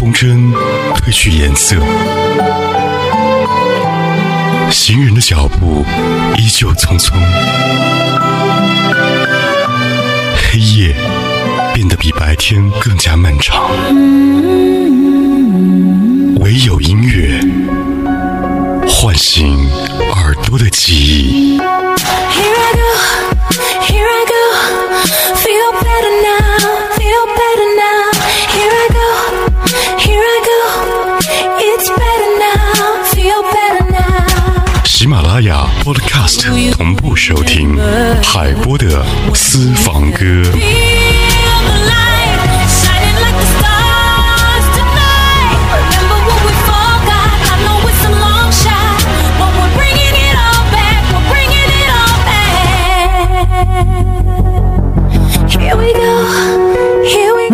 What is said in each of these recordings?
风筝褪去颜色，行人的脚步依旧匆匆，黑夜变得比白天更加漫长，唯有音乐唤醒耳朵的记忆。Here I go, here I go. Feel better now, 喜马拉雅 Podcast 同步收听海波的私房歌。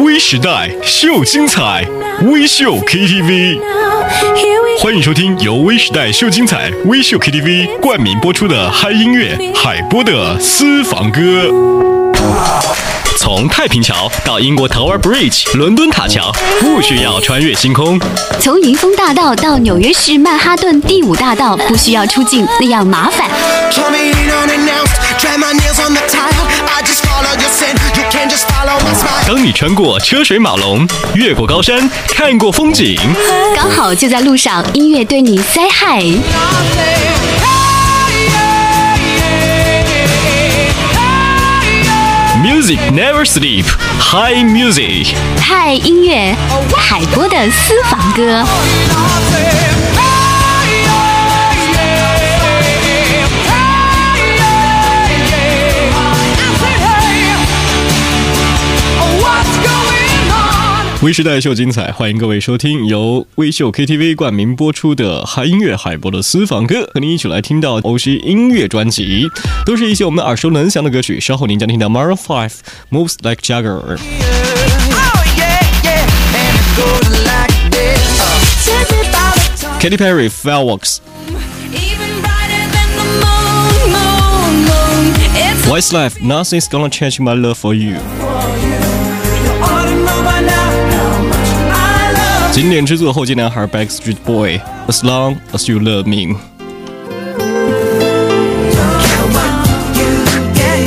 微时代秀精彩，微秀 KTV。欢迎收听由微时代秀精彩微秀 KTV 冠名播出的嗨音乐海波的私房歌。从太平桥到英国 tower bridge 伦敦塔桥不需要穿越星空。从迎风大道到纽约市曼哈顿第五大道不需要出境那样麻烦。当你穿过车水马龙越过高山看过风景。刚好就在路上音乐对你灾害 nothing Music never sleep, high music。嗨，音乐，海波的私房歌。微时代秀精彩，欢迎各位收听由微秀 KTV 冠名播出的嗨音乐海博的私房歌，和您一起来听到欧西音乐专辑，都是一些我们耳熟能详的歌曲。稍后您将听到 Maroon Five Moves Like Jagger。Katy Perry Fireworks。Even brighter than the moon, moon, moon. It's Westlife Nothing's Gonna Change My Love For You。经典之作后街男孩 Backstreet Boy As Long As You Love Me。you. Yeah,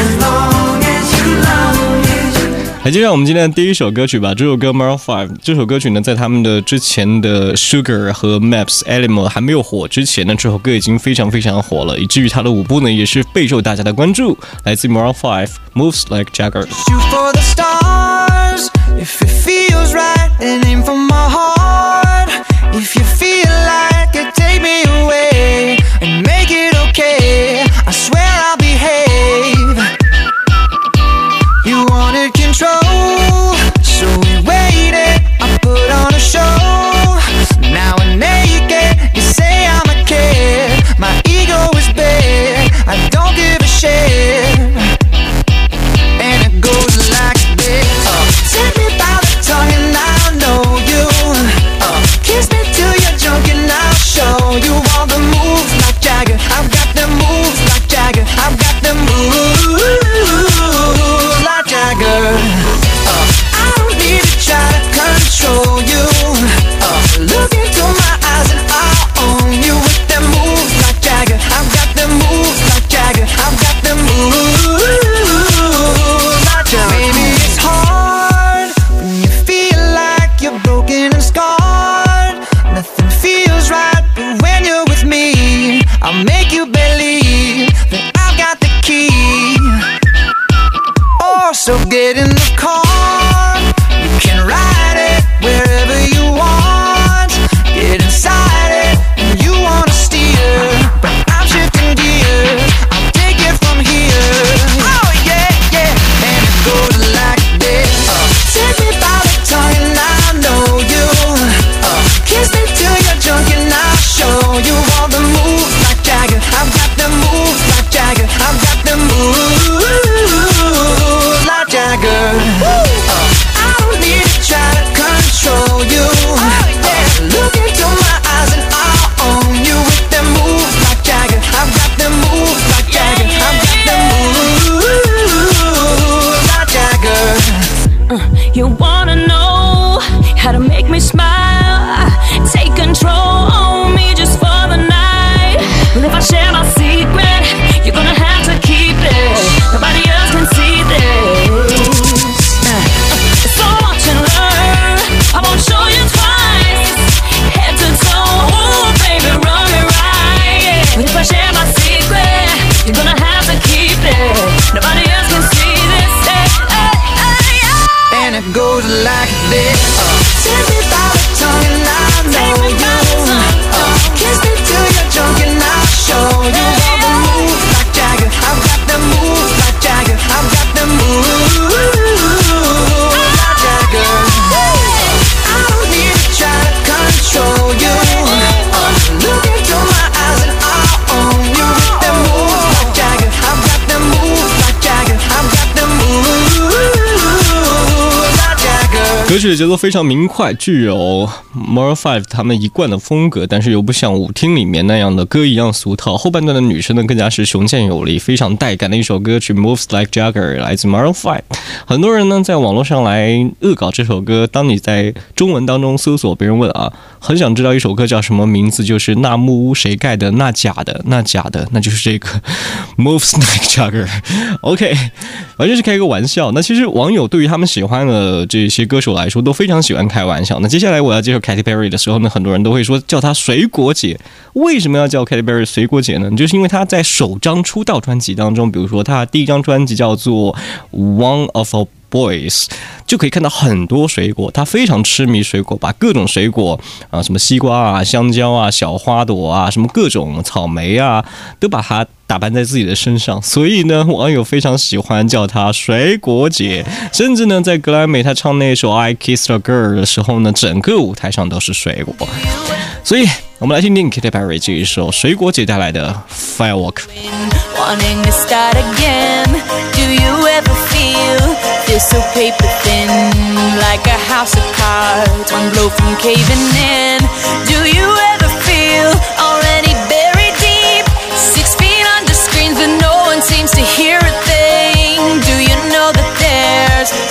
as long as you love me. 来接上我们今天的第一首歌曲吧。这首歌 Maroon Five，这首歌曲呢，在他们的之前的 Sugar 和 Maps Animal 还没有火之前呢，这首歌已经非常非常火了，以至于它的舞步呢也是备受大家的关注。来自 Maroon Five Moves Like Jagger。If it feels right for my heart. If you feel like it, take me away and make 歌曲的节奏非常明快，具有 Maroon Five 他们一贯的风格，但是又不像舞厅里面那样的歌一样俗套。后半段的女生呢，更加是雄健有力，非常带感的一首歌曲《Moves Like Jagger》来自 Maroon Five。很多人呢在网络上来恶搞这首歌。当你在中文当中搜索，别人问啊，很想知道一首歌叫什么名字，就是那木屋谁盖的？那假的？那假的？那就是这个 Moves Like Jagger。OK，完全是开个玩笑。那其实网友对于他们喜欢的这些歌手来说，都非常喜欢开玩笑。那接下来我要介绍 Katy Perry 的时候呢，很多人都会说叫她水果姐。为什么要叫 Katy Perry 水果姐呢？就是因为她在首张出道专辑当中，比如说她第一张专辑叫做《One of a Boys》，就可以看到很多水果。他非常痴迷水果，把各种水果啊，什么西瓜啊、香蕉啊、小花朵啊，什么各种草莓啊，都把它打扮在自己的身上。所以呢，网友非常喜欢叫她水果姐。甚至呢，在格莱美她唱那首《I Kissed a Girl》的时候呢，整个舞台上都是水果。所以，我们来听听 Katy Perry 这一首水果姐带来的《Firework》。 wanting to start again. Do you ever feel feel so paper thin, like a house of cards, one blow from caving in? Do you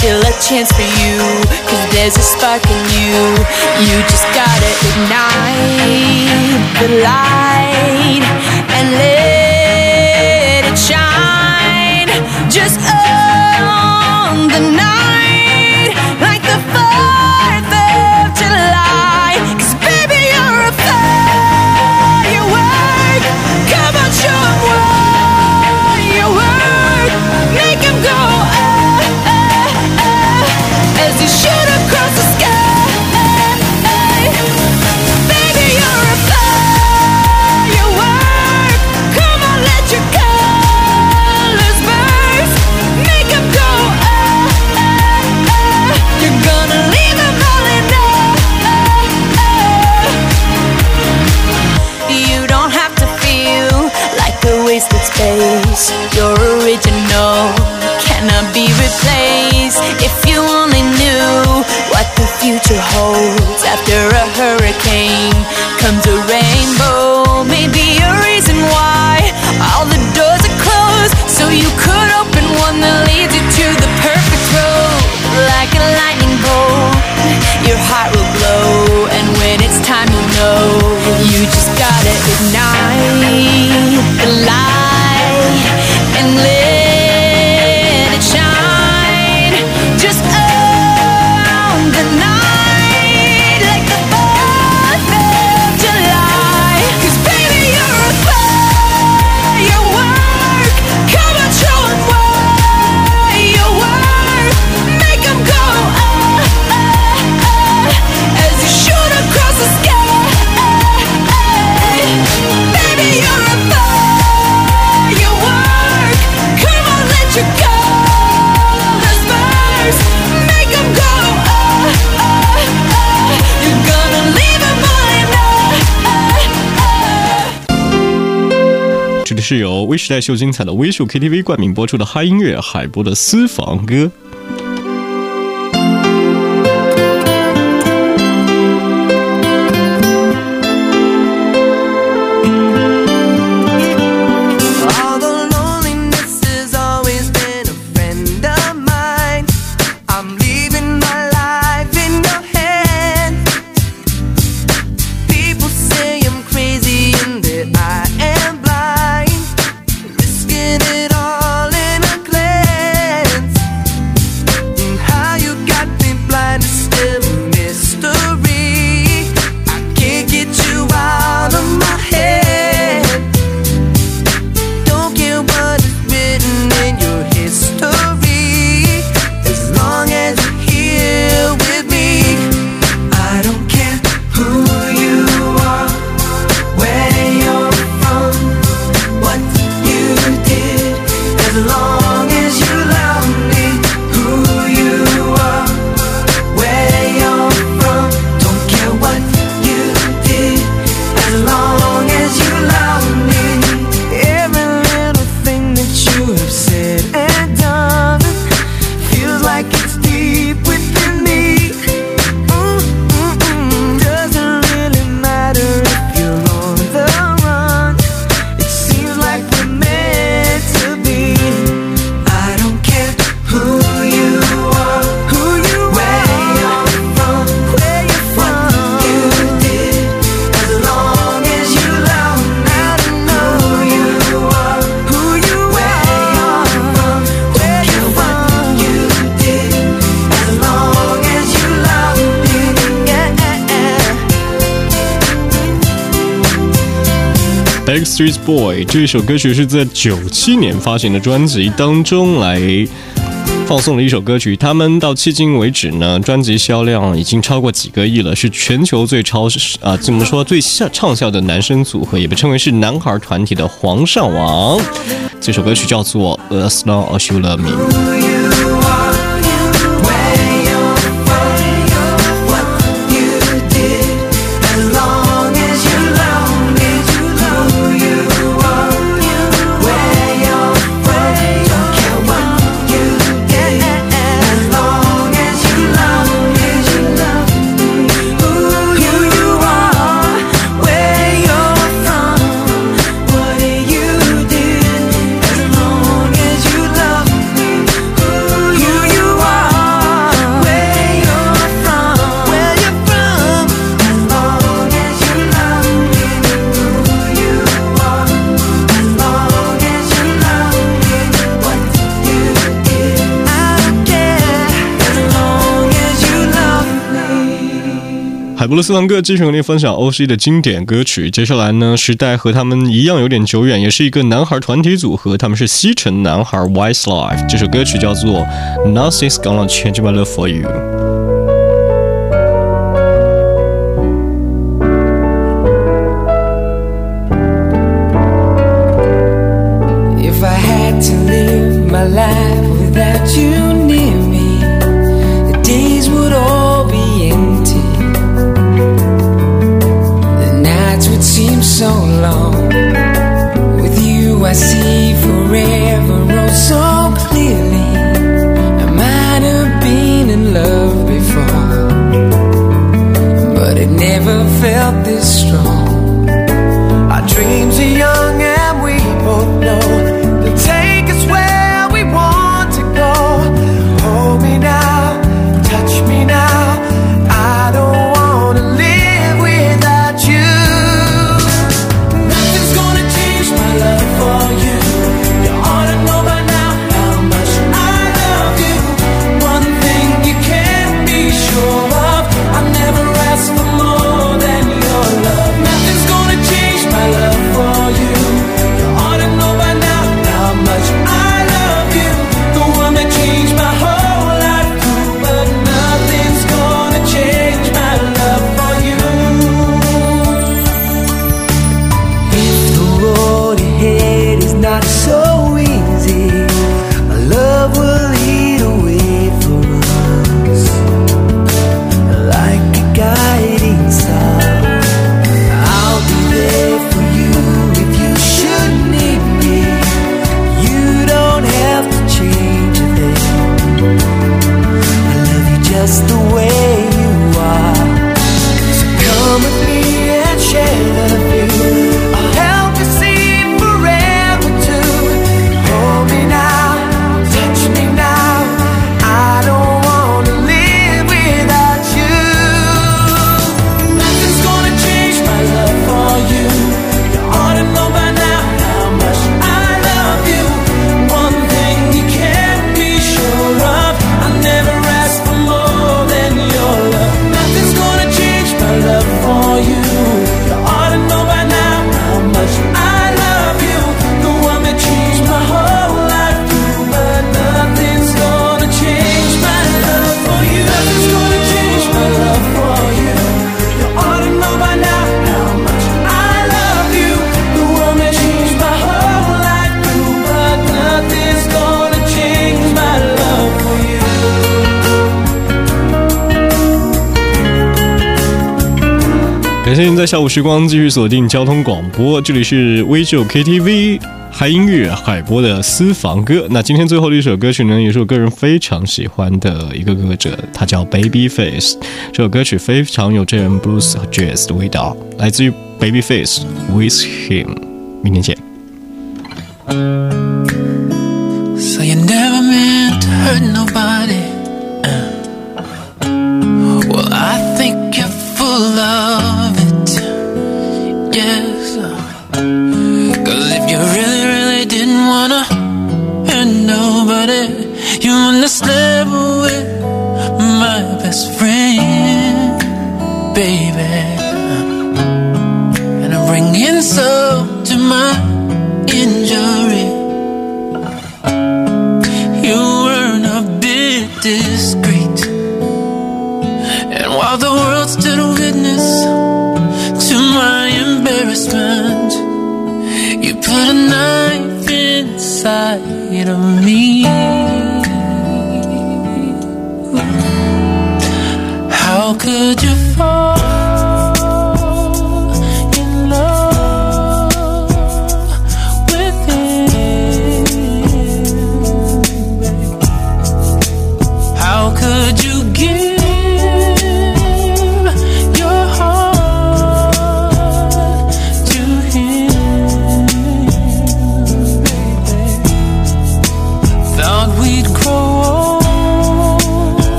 Still a chance for you? Cause there's a spark in you. You just gotta ignite the light 是由微时代秀精彩的微秀 KTV 冠名播出的嗨音乐海波的私房歌。Backstreet Boy 这首歌曲是在九七年发行的专辑当中来放送的一首歌曲。他们到迄今为止呢，专辑销量已经超过几个亿了，是全球最超啊怎么说最畅畅销的男生组合，也被称为是男孩团体的皇上王。这首歌曲叫做《As Long As You Love Me》。海波的斯朗哥继续和你分享 O.C 的经典歌曲。接下来呢，时代和他们一样有点久远，也是一个男孩团体组合，他们是西城男孩 w i s e Life。这首歌曲叫做 Nothing's Gonna Change My Love For You。感谢您在下午时光继续锁定交通广播，这里是微秀 KTV 嗨音乐海波的私房歌。那今天最后的一首歌曲呢，也是我个人非常喜欢的一个歌者，他叫 Babyface。这首歌曲非常有这人 blues 和 jazz 的味道，来自于 Babyface With Him。明天见。So you never meant to hurt nobody. Uh. Well, I think you're full of inside of me. How could you fall